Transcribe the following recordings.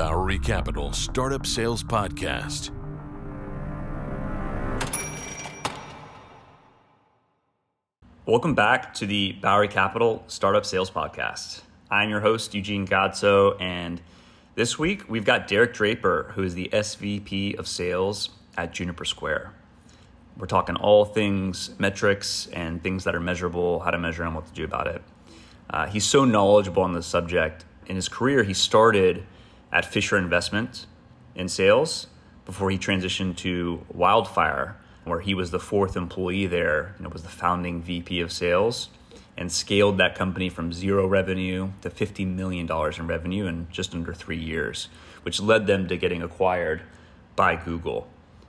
Bowery Capital Startup Sales Podcast. Welcome back to the Bowery Capital Startup Sales Podcast. I'm your host, Eugene Godso, and this week we've got Derek Draper, who is the SVP of Sales at Juniper Square. We're talking all things metrics and things that are measurable, how to measure and what to do about it. Uh, he's so knowledgeable on the subject. In his career, he started at Fisher Investment in sales before he transitioned to Wildfire, where he was the fourth employee there and was the founding VP of sales and scaled that company from zero revenue to $50 million in revenue in just under three years, which led them to getting acquired by Google,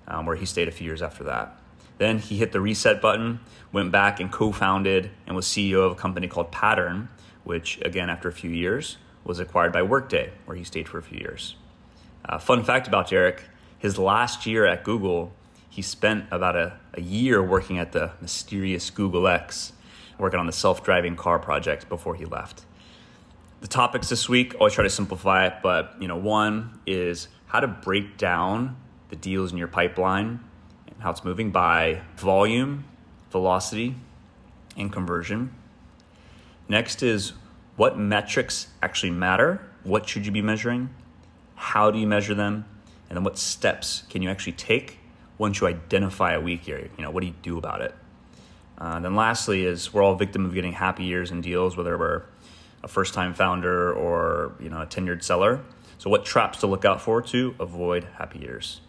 um, where he stayed a few years after that. Then he hit the reset button, went back and co founded and was CEO of a company called Pattern, which, again, after a few years, was acquired by Workday, where he stayed for a few years. Uh, fun fact about Derek his last year at Google, he spent about a, a year working at the mysterious Google X, working on the self driving car project before he left. The topics this week, I always try to simplify it, but you know, one is how to break down the deals in your pipeline and how it's moving by volume, velocity, and conversion. Next is what metrics actually matter? What should you be measuring? How do you measure them? And then what steps can you actually take once you identify a weak area? You know, what do you do about it? Uh, then lastly is we're all victim of getting happy ears and deals, whether we're a first-time founder or you know a tenured seller. So what traps to look out for to avoid happy ears?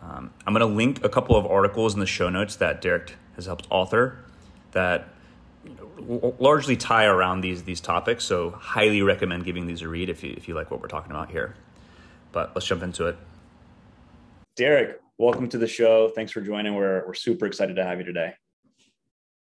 Um, I'm going to link a couple of articles in the show notes that Derek has helped author that largely tie around these these topics. So highly recommend giving these a read if you if you like what we're talking about here. But let's jump into it. Derek, welcome to the show. Thanks for joining. We're we're super excited to have you today.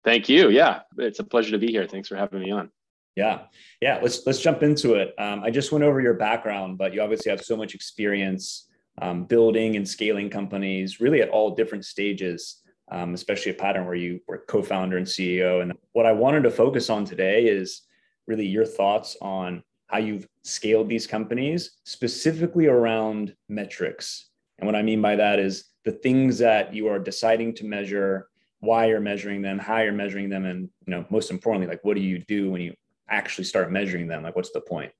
Thank you. Yeah, it's a pleasure to be here. Thanks for having me on. Yeah, yeah. Let's let's jump into it. Um, I just went over your background, but you obviously have so much experience um, building and scaling companies really at all different stages, um, especially a pattern where you were co founder and CEO. And what I wanted to focus on today is really your thoughts on how you've scaled these companies, specifically around metrics. And what I mean by that is the things that you are deciding to measure, why you're measuring them, how you're measuring them, and you know, most importantly, like what do you do when you actually start measuring them? Like what's the point?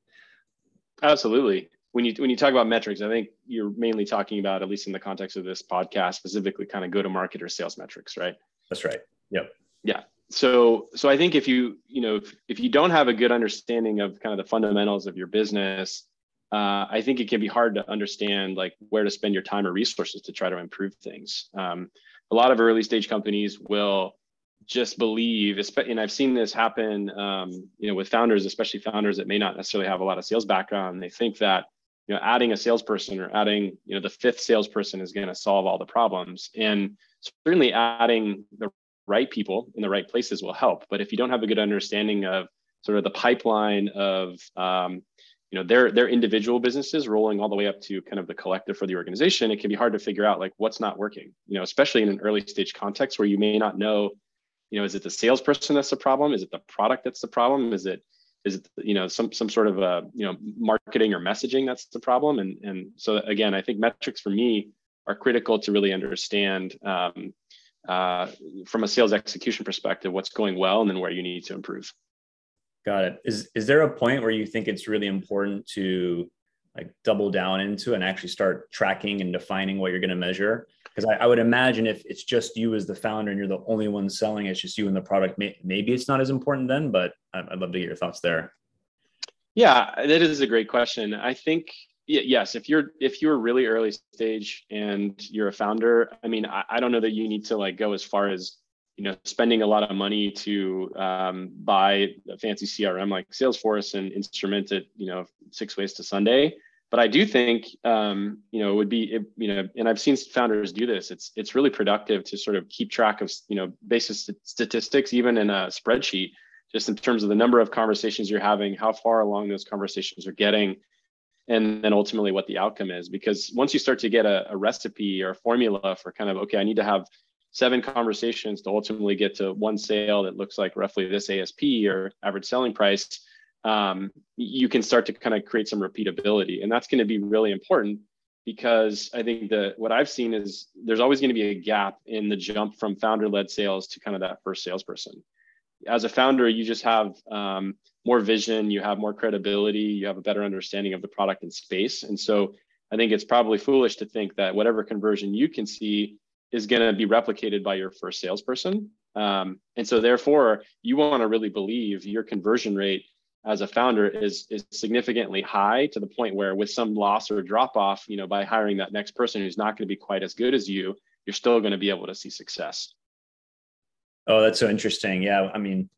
Absolutely when you when you talk about metrics, I think you're mainly talking about, at least in the context of this podcast, specifically kind of go to market or sales metrics, right? That's right. Yep. Yeah. So so I think if you you know if, if you don't have a good understanding of kind of the fundamentals of your business, uh, I think it can be hard to understand like where to spend your time or resources to try to improve things. Um, a lot of early stage companies will just believe, and I've seen this happen, um, you know, with founders, especially founders that may not necessarily have a lot of sales background. They think that you know adding a salesperson or adding you know the fifth salesperson is going to solve all the problems. And certainly adding the right people in the right places will help. But if you don't have a good understanding of sort of the pipeline of um, you know their their individual businesses rolling all the way up to kind of the collective for the organization it can be hard to figure out like what's not working you know especially in an early stage context where you may not know you know is it the salesperson that's the problem? Is it the product that's the problem? Is it is it you know some some sort of a uh, you know marketing or messaging that's the problem? And and so again i think metrics for me are critical to really understand um, uh, from a sales execution perspective what's going well and then where you need to improve. Got it. Is is there a point where you think it's really important to like double down into and actually start tracking and defining what you're going to measure because I, I, would imagine if it's just you as the founder and you're the only one selling it's just you and the product may, maybe it's not as important then but i'd love to get your thoughts there. Yeah that is a great question. I think yes if you're if you're really early stage and you're a founder i mean I, I don't know that you need to like go as far as you know spending a lot of money to um, buy a fancy crm like salesforce and instrument it you know six ways to sunday but I do think um, you know it would be it, you know, and I've seen founders do this. It's it's really productive to sort of keep track of you know basis statistics even in a spreadsheet, just in terms of the number of conversations you're having, how far along those conversations are getting, and then ultimately what the outcome is. Because once you start to get a, a recipe or a formula for kind of okay, I need to have seven conversations to ultimately get to one sale that looks like roughly this ASP or average selling price um, you can start to kind of create some repeatability, and that's going to be really important because I think that what I've seen is there's always going to be a gap in the jump from founder-led sales to kind of that first salesperson. As a founder, you just have um, more vision, you have more credibility, you have a better understanding of the product and space, and so I think it's probably foolish to think that whatever conversion you can see is going to be replicated by your first salesperson. Um, and so, therefore, you want to really believe your conversion rate as a founder is is significantly high to the point where, with some loss or drop off, you know, by hiring that next person who's not going to be quite as good as you, you're still going to be able to see success. Oh, that's so interesting. Yeah, I mean,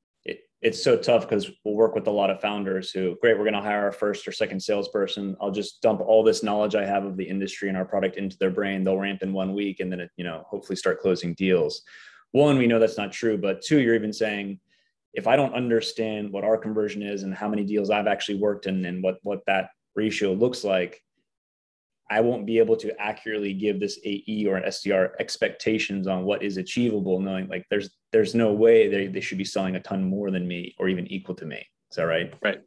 it's so tough because we'll work with a lot of founders who, great, we're going to hire our first or second salesperson. I'll just dump all this knowledge I have of the industry and our product into their brain. They'll ramp in one week and then, it, you know, hopefully start closing deals. One, we know that's not true. But two, you're even saying, if I don't understand what our conversion is and how many deals I've actually worked in and what what that ratio looks like, I won't be able to accurately give this AE or an SDR expectations on what is achievable, knowing like there's there's no way they, they should be selling a ton more than me or even equal to me. Is that right? Right.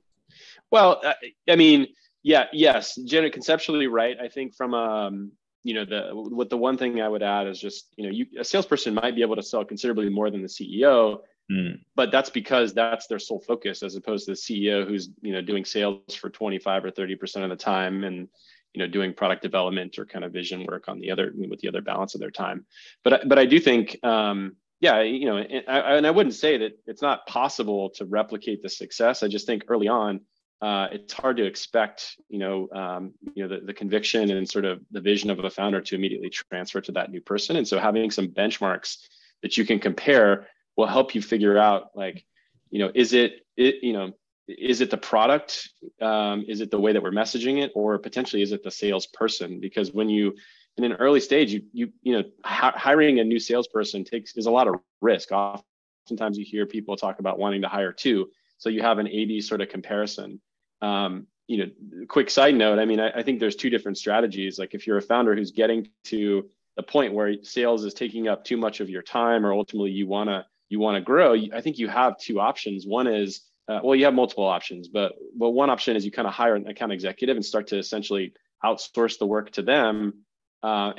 Well, I mean, yeah, yes, generally conceptually right. I think from um, you know, the what the one thing I would add is just, you know, you a salesperson might be able to sell considerably more than the CEO, mm. but that's because that's their sole focus as opposed to the CEO who's, you know, doing sales for 25 or 30% of the time and you know doing product development or kind of vision work on the other with the other balance of their time. But but i do think um, yeah you know and I, and I wouldn't say that it's not possible to replicate the success. I just think early on uh, it's hard to expect you know um, you know the, the conviction and sort of the vision of a founder to immediately transfer to that new person. And so having some benchmarks that you can compare will help you figure out like you know is it it you know is it the product um, is it the way that we're messaging it or potentially is it the salesperson? Because when you in an early stage you you you know h- hiring a new salesperson takes is a lot of risk. Oftentimes you hear people talk about wanting to hire two so you have an ab sort of comparison. Um, you know quick side note i mean I, I think there's two different strategies. Like if you're a founder who's getting to the point where sales is taking up too much of your time or ultimately you want to you want to grow i think you have two options one is uh, well, you have multiple options, but but one option is you kind of hire an account executive and start to essentially outsource the work to them. Uh,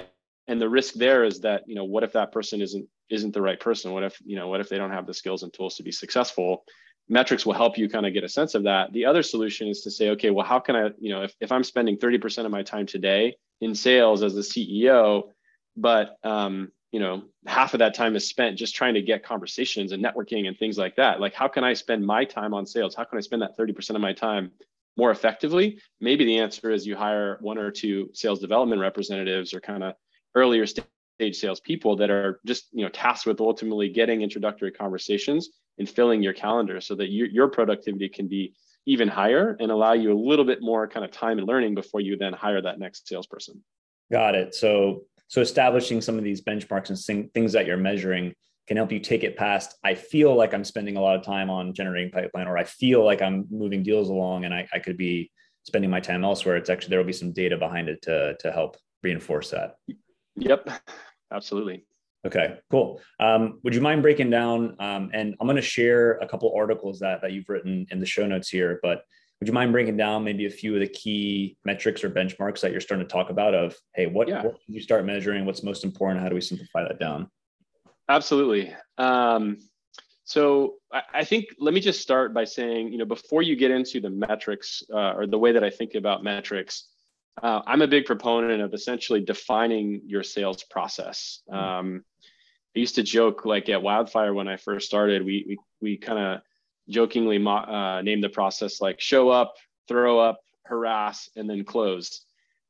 and the risk there is that you know what if that person isn't isn't the right person? What if you know what if they don't have the skills and tools to be successful? Metrics will help you kind of get a sense of that. The other solution is to say, okay, well, how can I you know if if I'm spending 30% of my time today in sales as the CEO, but um, you know half of that time is spent just trying to get conversations and networking and things like that. Like how can i spend my time on sales? How can i spend that 30% of my time more effectively? Maybe the answer is you hire one or two sales development representatives or kind of earlier stage sales people that are just you know tasked with ultimately getting introductory conversations and filling your calendar so that your, your productivity can be even higher and allow you a little bit more kind of time and learning before you then hire that next salesperson. Got it. So so establishing some of these benchmarks and things that you're measuring can help you take it past. I feel like I'm spending a lot of time on generating pipeline, or I feel like I'm moving deals along, and I, I could be spending my time elsewhere. It's actually there will be some data behind it to to help reinforce that. Yep, absolutely. Okay, cool. Um, would you mind breaking down? Um, and I'm going to share a couple articles that that you've written in the show notes here, but would you mind breaking down maybe a few of the key metrics or benchmarks that you're starting to talk about of hey what, yeah. what you start measuring? What's most important? How do we simplify that down? Absolutely. Um, so I, I, think let me just start by saying you know before you get into the metrics uh, or the way that i think about metrics uh, i'm a big proponent of essentially defining your sales process. Mm-hmm. um, i used to joke like at wildfire when i first started we we, we kind of jokingly uh, named the process like show up, throw up, harass, and then close.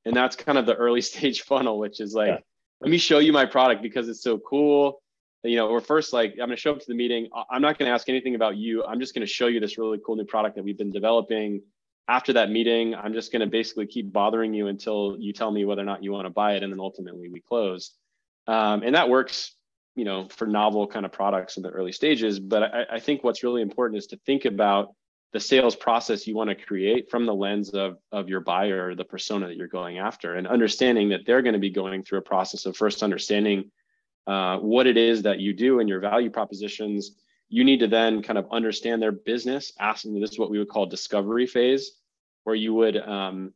And that's kind of the early stage funnel, which is like, yeah. let me show you my product because it's so cool. You know, we're first like, I'm going to show up to the meeting. I'm not going to ask anything about you. I'm just going to show you this really cool new product that we've been developing. After that meeting, I'm just going to basically keep bothering you until you tell me whether or not you want to buy it. And then ultimately we close. Um, and that works you know for novel kind of products in the early stages but I, I, think what's really important is to think about the sales process you want to create from the lens of of your buyer the persona that you're going after and understanding that they're going to be going through a process of first understanding uh, what it is that you do and your value propositions. You need to then kind of understand their business, ask them this is what we would call discovery phase, where you would um,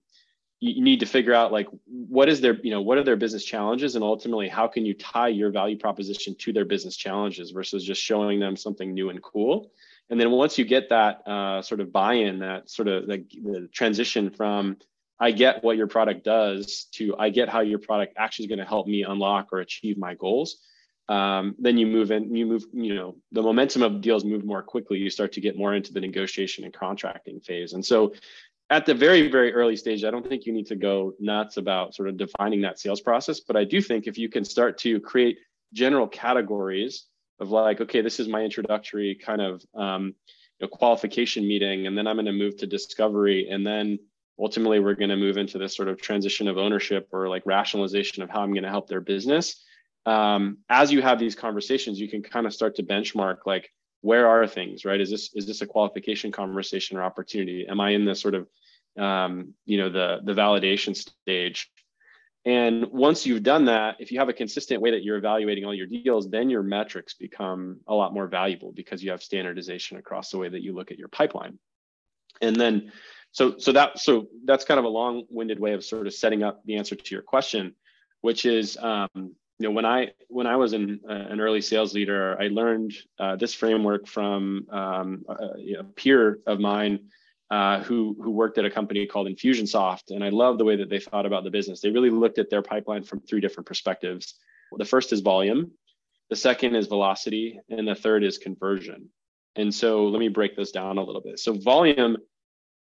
you need to figure out like what is their you know what are their business challenges and ultimately how can you tie your value proposition to their business challenges versus just showing them something new and cool? And then once you get that uh, sort of buy-in that sort of the, the transition from i get what your product does to i get how your product actually is going to help me unlock or achieve my goals um, then you move in you move you know the momentum of deals move more quickly. You start to get more into the negotiation and contracting phase. And so at the very very early stage i don't think you need to go nuts about sort of defining that sales process but i do think if you can start to create general categories of like okay this is my introductory kind of um, you know, qualification meeting and then i'm going to move to discovery and then ultimately we're going to move into this sort of transition of ownership or like rationalization of how i'm going to help their business. Um, as you have these conversations you can kind of start to benchmark like where are things right? Is this is this a qualification conversation or opportunity? Am i in the sort of um, you know the the validation stage. And once you've done that if you have a consistent way that you're evaluating all your deals then your metrics become a lot more valuable because you have standardization across the way that you look at your pipeline. And then so so that so that's kind of a long-winded way of sort of setting up the answer to your question which is um, you know when i when i was in, uh, an early sales leader i learned uh, this framework from um, a, a, peer of mine uh, who who worked at a company called infusionsoft and i love the way that they thought about the business. They really looked at their pipeline from three different perspectives. The first is volume the second is velocity and the third is conversion. And so let me break this down a little bit. So volume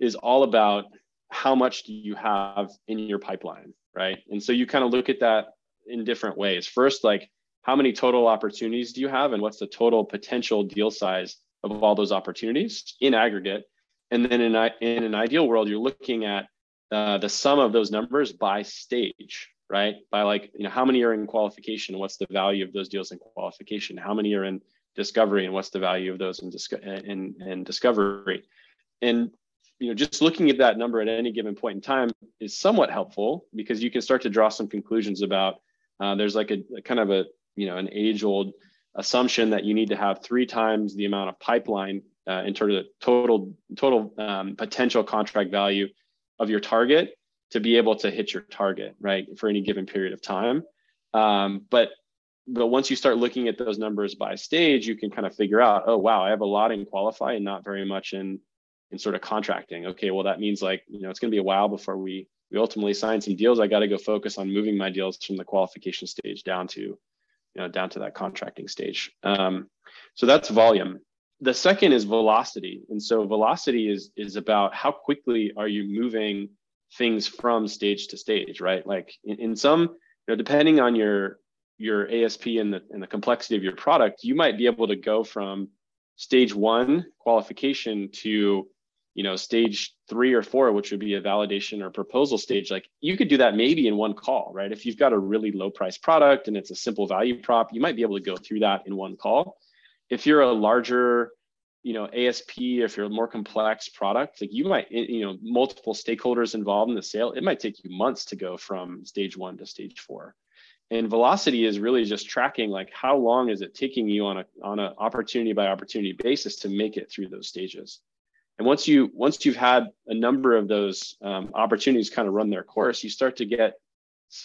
is all about how much do you have in your pipeline right? And so you kind of look at that in different ways. First, like how many total opportunities do you have and what's the total potential deal size of all those opportunities? In aggregate? And then in, in an ideal world, you're looking at uh, the sum of those numbers by stage, right? By like, you know, how many are in qualification? What's the value of those deals in qualification? How many are in discovery and what's the value of those in, in, in discovery? And you know, just looking at that number at any given point in time is somewhat helpful because you can start to draw some conclusions about uh, there's like a, a, kind of a you know an age old assumption that you need to have three times the amount of pipeline uh, in terms of total total um, potential contract value of your target to be able to hit your target right for any given period of time um, but but once you start looking at those numbers by stage you can kind of figure out oh wow i have a lot in qualify and not very much in in sort of contracting okay well that means like you know it's going to be a while before we we ultimately sign some deals, I got to go focus on moving my deals from the qualification stage down to, you know, down to that contracting stage. Um, so that's volume. The second is velocity, and so velocity is is about how quickly are you moving things from stage to stage, right? Like in, in some, you know, depending on your your ASP and the and the complexity of your product, you might be able to go from stage one qualification to you know stage three or four which would be a validation or proposal stage. Like you could do that maybe in one call right? If you've got a really low price product and it's a simple value prop you might be able to go through that in one call if you're a larger you know asp if you're a more complex product like you might you know multiple stakeholders involved in the sale it might take you months to go from stage one to stage four. And velocity is really just tracking like how long is it taking you on a on an opportunity by opportunity basis to make it through those stages. And once you once you've had a number of those um, opportunities kind of run their course, you start to get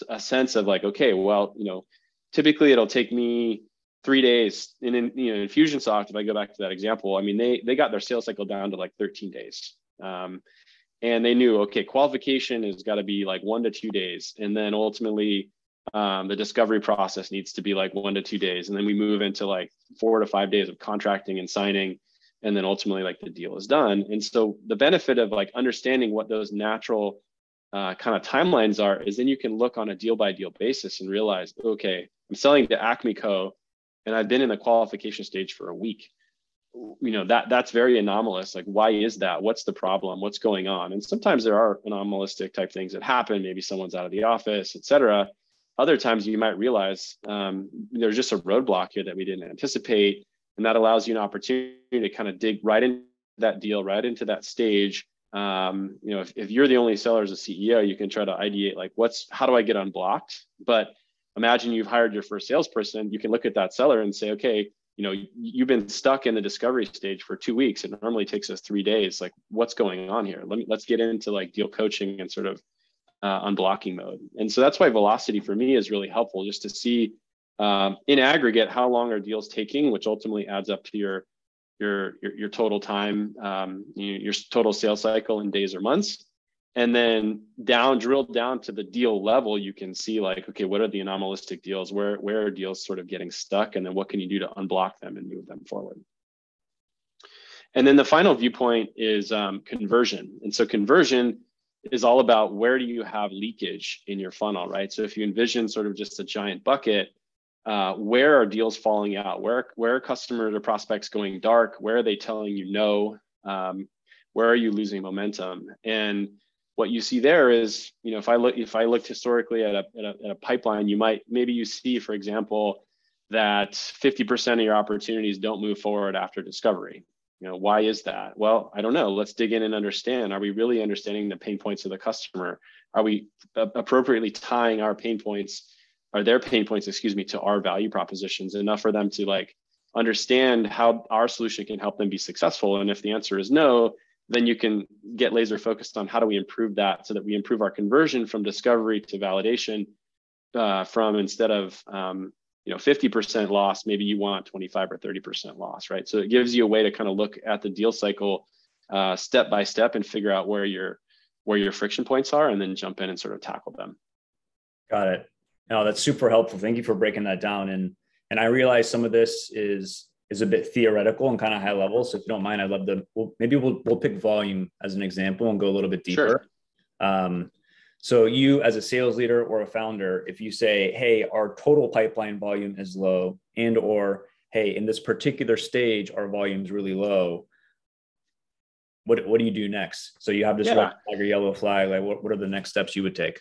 a sense of like, okay, well, you know, typically it'll take me three days. And in you know, Infusionsoft, if I go back to that example, I mean, they they got their sales cycle down to like 13 days. Um, and they knew, okay, qualification has got to be like one to two days, and then ultimately um, the discovery process needs to be like one to two days, and then we move into like four to five days of contracting and signing and then ultimately like the deal is done and so the benefit of like understanding what those natural uh, kind of timelines are is then you can look on a deal by deal basis and realize okay i'm selling to acme co and i've been in the qualification stage for a week. You know that that's very anomalous. Like why is that? What's the problem? What's going on? And sometimes there are anomalistic type things that happen. Maybe someone's out of the office etc other times you might realize um, there's just a roadblock here that we didn't anticipate. And that allows you an opportunity to kind of dig right into that deal, right into that stage. Um, you know, if, if you're the only seller as a CEO, you can try to ideate like, what's how do I get unblocked? But imagine you've hired your first salesperson. You can look at that seller and say, okay, you know you've been stuck in the discovery stage for two weeks. It normally takes us three days. Like what's going on here? Let me let's get into like deal coaching and sort of uh, unblocking mode. And so that's why velocity for me is really helpful just to see um, in aggregate how long are deals taking which ultimately adds up to your your your, your total time um, your total sales cycle in days or months and then down drilled down to the deal level you can see like okay what are the anomalistic deals? Where where are deals sort of getting stuck? And then what can you do to unblock them and move them forward? And then the final viewpoint is um, conversion. And so conversion is all about where do you have leakage in your funnel right? So if you envision sort of just a giant bucket uh, where are deals falling out? Where where are customers or prospects going dark? Where are they telling you no? Um, where are you losing momentum? And what you see there is, you know, if I look if I looked historically at a, at a, at a pipeline, you might maybe you see, for example, that 50% of your opportunities don't move forward after discovery. You know, why is that? Well, I don't know. Let's dig in and understand. Are we really understanding the pain points of the customer? Are we appropriately tying our pain points, are their pain points, excuse me, to our value propositions enough for them to like understand how our solution can help them be successful? And if the answer is no, then you can get laser focused on how do we improve that so that we improve our conversion from discovery to validation uh, from instead of um, you know 50% loss maybe you want 25 or 30% loss right? So it gives you a way to kind of look at the deal cycle uh, step by step and figure out where your where your friction points are and then jump in and sort of tackle them. Got it. No that's super helpful. Thank you for breaking that down. And and i realize some of this is is a bit theoretical and kind of high level. So if you don't mind, I'd love to we'll, maybe we'll we'll pick volume as an example and go a little bit deeper. Sure. Um, so you as a sales leader or a founder, if you say, "Hey, our total pipeline volume is low," and or "Hey, in this particular stage, our volume is really low," what what do you do next? So you have this yeah. red flag or yellow flag. Like, what what are the next steps you would take?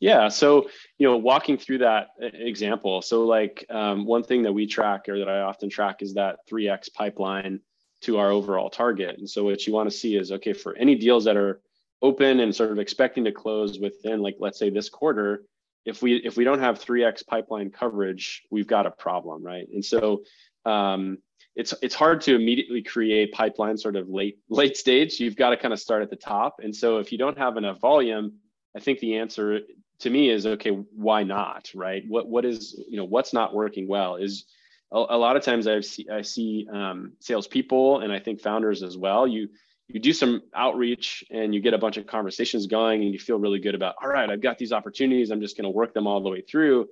Yeah. So, you know, walking through that example. So, like, um, one thing that we track or that I often track is that 3x pipeline to our overall target. And so, what you want to see is okay, for any deals that are open and sort of expecting to close within, like, let's say this quarter, if we if we don't have 3x pipeline coverage, we've got a problem, right? And so, um, it's it's hard to immediately create pipeline sort of late late stage. You've got to kind of start at the top. And so, if you don't have enough volume, I think the answer to me is okay why not right? What what is you know what's not working well is a, a lot of times i see i see um, salespeople and i think founders as well. You you do some outreach and you get a bunch of conversations going and you feel really good about all right i've got these opportunities. I'm just going to work them all the way through.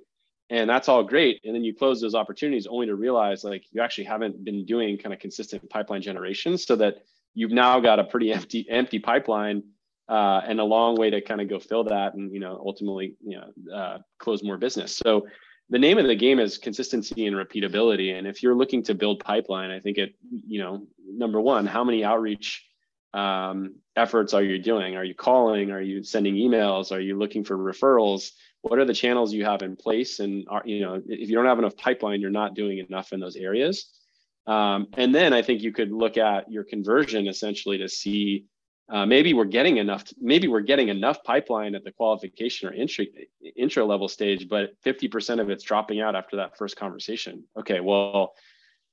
And that's all great. And then you close those opportunities only to realize like you actually haven't been doing kind of consistent pipeline generation so that you've now got a pretty empty empty pipeline uh, and a long way to kind of go fill that and you know ultimately you know uh, close more business. So the name of the game is consistency and repeatability. And if you're looking to build pipeline i think it you know number one how many outreach um, efforts are you doing? Are you calling? Are you sending emails? Are you looking for referrals? What are the channels you have in place? And are you know if you don't have enough pipeline you're not doing enough in those areas. Um, and then i think you could look at your conversion essentially to see uh, maybe we're getting enough maybe we're getting enough pipeline at the qualification or intro intro level stage but 50% of it's dropping out after that first conversation. Okay well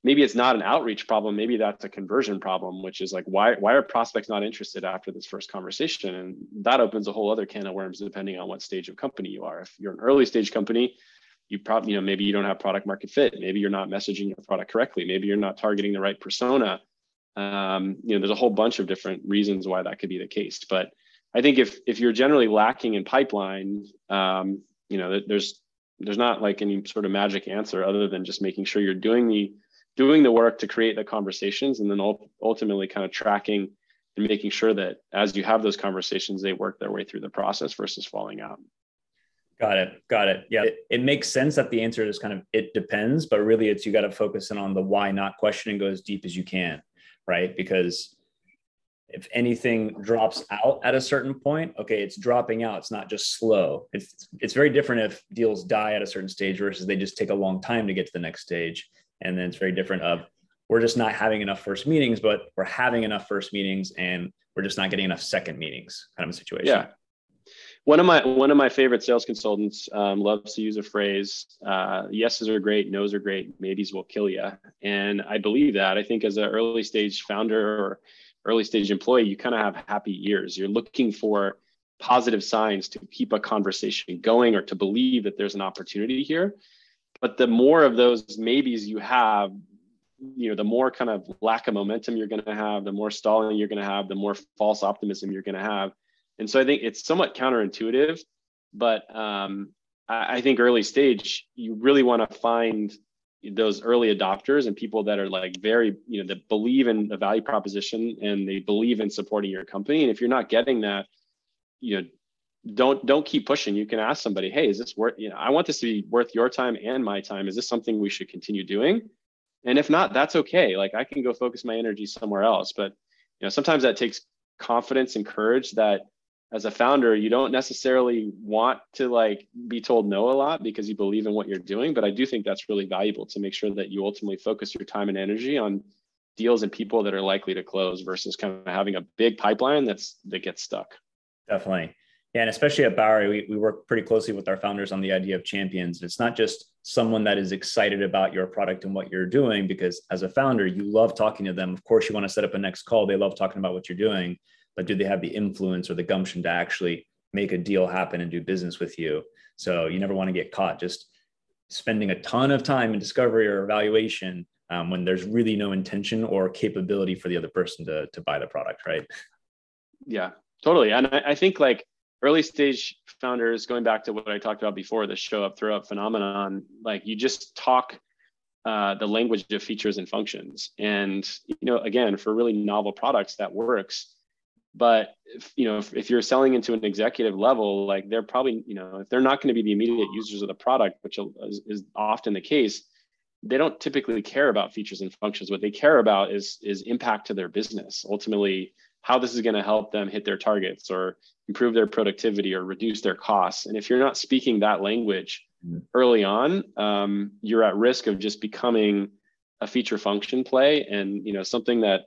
maybe it's not an outreach problem. Maybe that's a conversion problem which is like why why are prospects not interested after this first conversation? And that opens a whole other can of worms depending on what stage of company you are. If you're an early stage company you probably you know maybe you don't have product market fit. Maybe you're not messaging your product correctly. Maybe you're not targeting the right persona um, you know, there's a whole bunch of different reasons why that could be the case. But I think if if you're generally lacking in pipeline, um, you know, there's there's not like any sort of magic answer other than just making sure you're doing the doing the work to create the conversations and then ultimately kind of tracking and making sure that as you have those conversations they work their way through the process versus falling out. Got it. Got it. Yeah. It, it makes sense that the answer is kind of it depends but really it's you got to focus in on the why not question and go as deep as you can right? Because if anything drops out at a certain point, okay, it's dropping out. It's not just slow. It's it's very different if deals die at a certain stage versus they just take a long time to get to the next stage. And then it's very different of we're just not having enough first meetings, but we're having enough first meetings and we're just not getting enough second meetings kind of a situation. Yeah. One of my one of my favorite sales consultants um, loves to use a phrase uh, yeses are great nos are great maybes will kill you and i believe that. I think as an early stage founder or early stage employee you kind of have happy ears you're looking for positive signs to keep a conversation going or to believe that there's an opportunity here. But the more of those maybes you have you know the more kind of lack of momentum you're going to have the more stalling you're going to have the more false optimism you're going to have and so I think it's somewhat counterintuitive, but um, I, I think early stage, you really want to find those early adopters and people that are like very, you know, that believe in the value proposition and they believe in supporting your company. And if you're not getting that, you know, don't don't keep pushing. You can ask somebody, hey, is this worth, you know, I want this to be worth your time and my time. Is this something we should continue doing? And if not, that's okay. Like I can go focus my energy somewhere else. But you know, sometimes that takes confidence and courage that as a founder you don't necessarily want to like be told no a lot because you believe in what you're doing but i do think that's really valuable to make sure that you ultimately focus your time and energy on deals and people that are likely to close versus kind of having a big pipeline that's that gets stuck. Definitely. Yeah and especially at bowery we, we work pretty closely with our founders on the idea of champions. It's not just someone that is excited about your product and what you're doing because as a founder you love talking to them. Of course you want to set up a next call. They love talking about what you're doing but do they have the influence or the gumption to actually make a deal happen and do business with you? So you never want to get caught just spending a ton of time in discovery or evaluation um, when there's really no intention or capability for the other person to, to buy the product, right? Yeah, totally. And I, I think like early stage founders, going back to what I talked about before, the show up, throw up phenomenon, like you just talk uh, the language of features and functions. And, you know, again, for really novel products that works but if, you know if, if, you're selling into an executive level like they're probably you know if they're not going to be the immediate users of the product which is, is, often the case they don't typically care about features and functions what they care about is is impact to their business ultimately how this is going to help them hit their targets or improve their productivity or reduce their costs and if you're not speaking that language mm-hmm. early on um, you're at risk of just becoming a feature function play and you know something that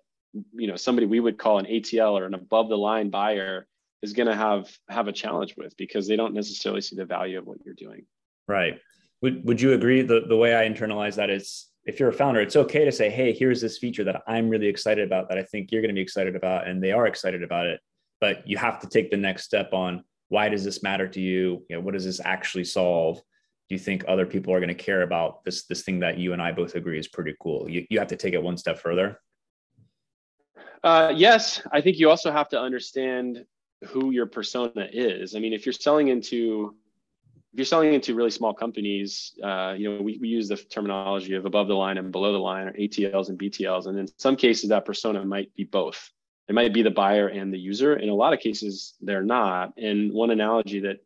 you know somebody we would call an ATL or an above the line buyer is going to have have a challenge with because they don't necessarily see the value of what you're doing. Right. Would Would you agree? The the way I internalize that is, if you're a founder, it's okay to say, "Hey, here's this feature that I'm really excited about that I think you're going to be excited about," and they are excited about it. But you have to take the next step on why does this matter to you? You know, what does this actually solve? Do you think other people are going to care about this this thing that you and I both agree is pretty cool? You you have to take it one step further. Uh, yes, I think you also have to understand who your persona is. I mean, if you're selling into if you're selling into really small companies, uh, you know, we, we use the terminology of above the line and below the line, or ATLs and BTLs, and in some cases, that persona might be both. It might be the buyer and the user. In a lot of cases, they're not. And one analogy that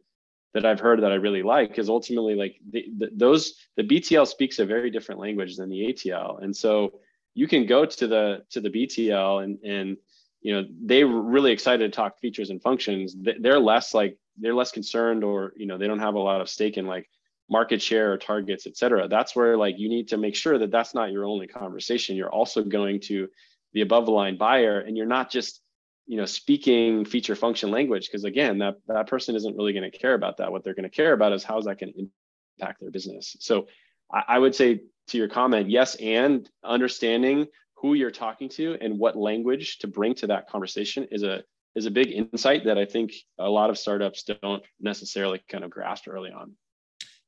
that I've heard that I really like is ultimately like the, the, those the BTL speaks a very different language than the ATL, and so you can go to the to the BTL and and you know they're really excited to talk features and functions. They're less like they're less concerned or you know they don't have a lot of stake in like market share or targets, et cetera. That's where like you need to make sure that that's not your only conversation. You're also going to the above the line buyer and you're not just you know speaking feature function language because again that that person isn't really going to care about that what they're going to care about is how is that going to impact their business so I, I would say to your comment, yes, and understanding who you're talking to and what language to bring to that conversation is a is a big insight that I think a lot of startups don't necessarily kind of grasp early on.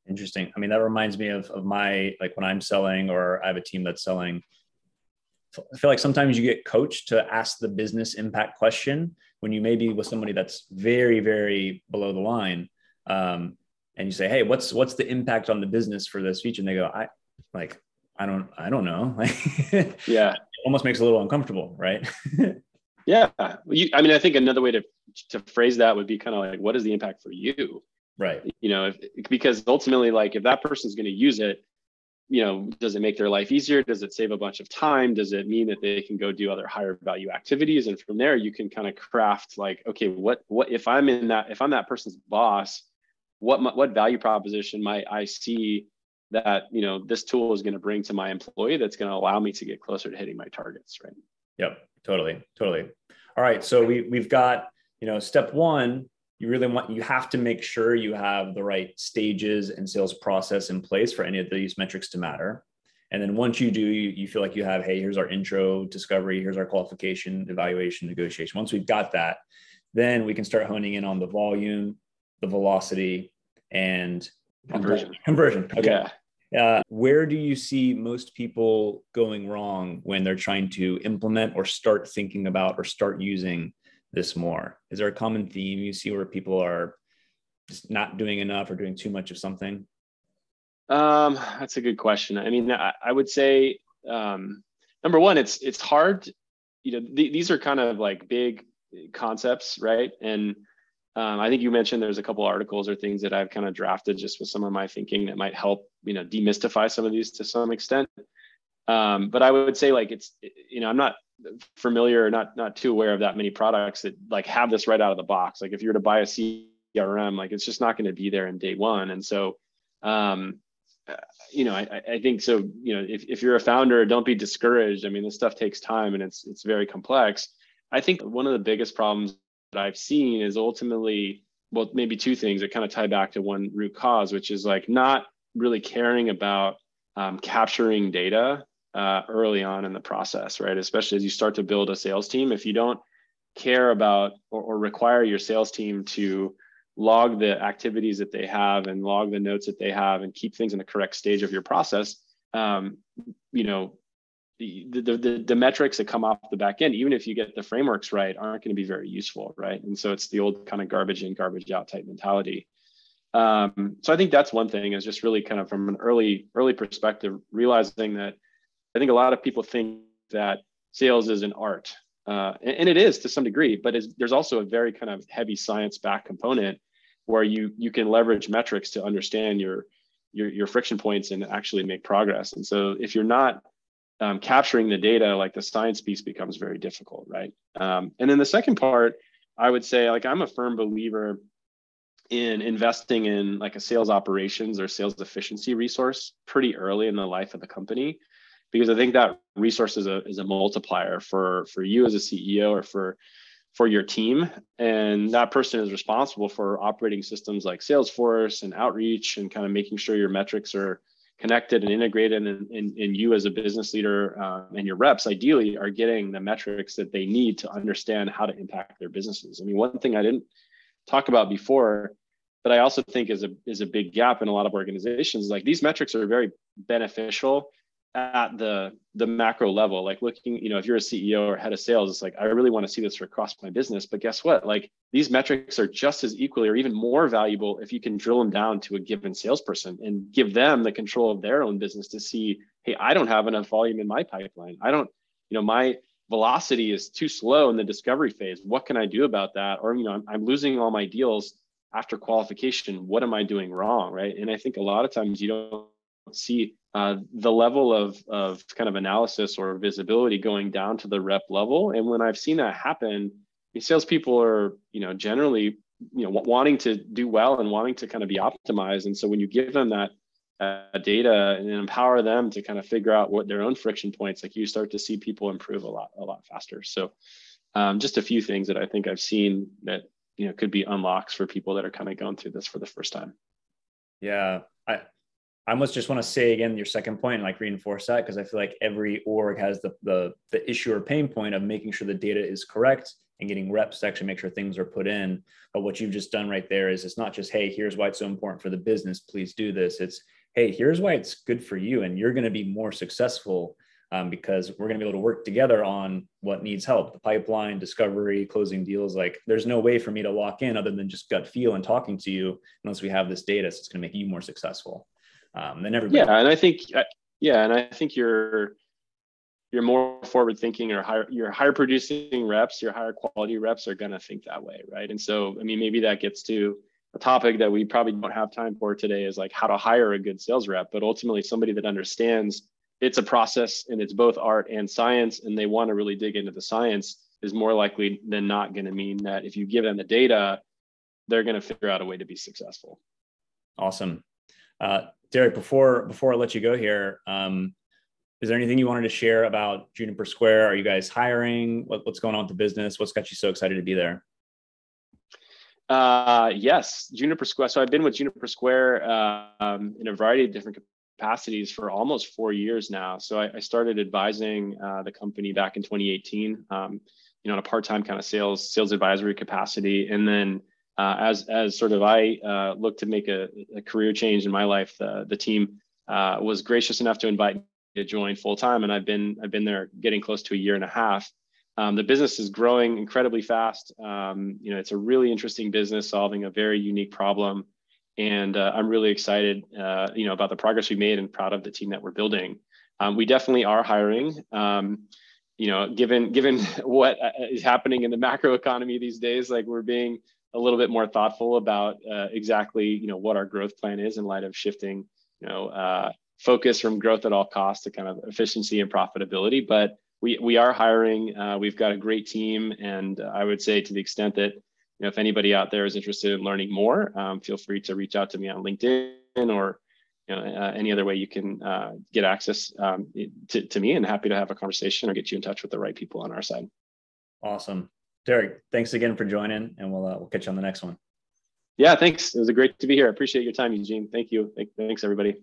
Interesting. I mean, that reminds me of, of my like when I'm selling or I have a team that's selling. I feel like sometimes you get coached to ask the business impact question when you may be with somebody that's very, very below the line. Um, and you say, "Hey, what's what's the impact on the business for this feature?" And they go, "I like I don't I don't know." like yeah, it almost makes a little uncomfortable, right? yeah, you, I mean, I think another way to to phrase that would be kind of like, "What is the impact for you?" Right. You know, if, because ultimately, like, if that person's going to use it, you know, does it make their life easier? Does it save a bunch of time? Does it mean that they can go do other higher value activities? And from there, you can kind of craft like, okay, what what if I'm in that if I'm that person's boss what what value proposition might I see that you know this tool is going to bring to my employee that's going to allow me to get closer to hitting my targets, right? Yep, totally, totally. All right, so we we've got you know step one you really want you have to make sure you have the right stages and sales process in place for any of these metrics to matter and then once you do you, you feel like you have hey here's our intro discovery here's our qualification evaluation negotiation once we've got that then we can start honing in on the volume the velocity and conversion conversion okay yeah. Uh, where do you see most people going wrong when they're trying to implement or start thinking about or start using this more? Is there a common theme you see where people are just not doing enough or doing too much of something? Um, that's a good question. I mean, I, I would say um, number one, it's it's hard. You know, th- these are kind of like big concepts, right? And um, I think you mentioned there's a couple articles or things that I've kind of drafted just with some of my thinking that might help, you know, demystify some of these to some extent. Um, but I would say like it's, you know, I'm not familiar, not not too aware of that many products that like have this right out of the box. Like if you were to buy a CRM, like it's just not going to be there in day one. And so, um, you know, I, I think so. You know, if, if you're a founder, don't be discouraged. I mean, this stuff takes time and it's it's very complex. I think one of the biggest problems that I've seen is ultimately well, maybe two things that kind of tie back to one root cause, which is like not really caring about um, capturing data uh, early on in the process, right? Especially as you start to build a sales team. If you don't care about or, or require your sales team to log the activities that they have and log the notes that they have and keep things in the correct stage of your process, um, you know, the, the, the, the, metrics that come off the back end, even if you get the frameworks right, aren't going to be very useful, right? And so it's the old kind of garbage in, garbage out type mentality. Um, so I think that's one thing is just really kind of from an early early perspective, realizing that I think a lot of people think that sales is an art, uh, and, and, it is to some degree, but there's also a very kind of heavy science back component where you you can leverage metrics to understand your your, your friction points and actually make progress. And so if you're not um, capturing the data, like the science piece becomes very difficult, right? Um, and then the second part, I would say, like I'm a firm believer in investing in like a sales operations or sales efficiency resource pretty early in the life of the company because I think that resource is a is a multiplier for for you as a CEO or for for your team and that person is responsible for operating systems like Salesforce and outreach and kind of making sure your metrics are connected and integrated and, you as a business leader uh, and your reps ideally are getting the metrics that they need to understand how to impact their businesses. I mean one thing i didn't talk about before but i also think is a is a big gap in a lot of organizations like these metrics are very beneficial at the the macro level like looking you know if you're a ceo or head of sales it's like i really want to see this across my business but guess what? Like these metrics are just as equally or even more valuable if you can drill them down to a given salesperson and give them the control of their own business to see hey i don't have enough volume in my pipeline. I don't you know my velocity is too slow in the discovery phase. What can i do about that? Or you know i'm, I'm losing all my deals after qualification. What am i doing wrong right? And i think a lot of times you don't see uh, the level of, of kind of analysis or visibility going down to the rep level. And when I've seen that happen, salespeople are, you know, generally, you know, wanting to do well and wanting to kind of be optimized. And so when you give them that uh, data and empower them to kind of figure out what their own friction points, like you start to see people improve a lot, a lot faster. So um, just a few things that I think I've seen that, you know, could be unlocks for people that are kind of going through this for the first time. Yeah. I, I almost just want to say again your second point, like reinforce that because I feel like every org has the, the the issue or pain point of making sure the data is correct and getting reps to actually make sure things are put in. But what you've just done right there is it's not just hey, here's why it's so important for the business. Please do this. It's hey, here's why it's good for you, and you're going to be more successful um, because we're going to be able to work together on what needs help the pipeline discovery closing deals like there's no way for me to lock in other than just gut feel and talking to you unless we have this data so it's going to make you more successful um, than everybody. Yeah, and I think uh, yeah, and I think you're you're more forward thinking or higher your higher producing reps, your higher quality reps are going to think that way, right? And so I mean maybe that gets to a topic that we probably don't have time for today is like how to hire a good sales rep, but ultimately somebody that understands it's a process and it's both art and science and they want to really dig into the science is more likely than not going to mean that if you give them the data they're going to figure out a way to be successful awesome uh, Derek, before before I let you go here, um, is there anything you wanted to share about Juniper Square? Are you guys hiring? What, what's going on with the business? What's got you so excited to be there? Uh, yes, Juniper Square. So I've been with Juniper Square um, in a variety of different capacities for almost four years now. So I, I started advising uh, the company back in 2018, um, you know, on a part-time kind of sales sales advisory capacity, and then uh, as as sort of I uh, looked to make a, a, career change in my life, the the team uh, was gracious enough to invite me to join full time, and I've been I've been there getting close to a year and a half. Um, the business is growing incredibly fast. Um, you know, it's a really interesting business solving a very unique problem, and uh, I'm really excited, uh, you know, about the progress we made and proud of the team that we're building. Um, we definitely are hiring. Um, you know, given given what uh, happening in the macro economy these days, like we're being a little bit more thoughtful about uh, exactly, you know, what our growth plan is in light of shifting, you know, uh, focus from growth at all costs to kind of efficiency and profitability. But we we are hiring. Uh, we've got a great team, and I would say to the extent that you know if anybody out there is interested in learning more, um, feel free to reach out to me on LinkedIn or you know uh, any other way you can uh, get access um, to, to me. And happy to have a conversation or get you in touch with the right people on our side. Awesome, Derek. Thanks again for joining, and we'll uh, we'll catch you on the next one. Yeah, thanks. It was great to be here. I appreciate your time, Eugene. Thank you. Thanks, everybody.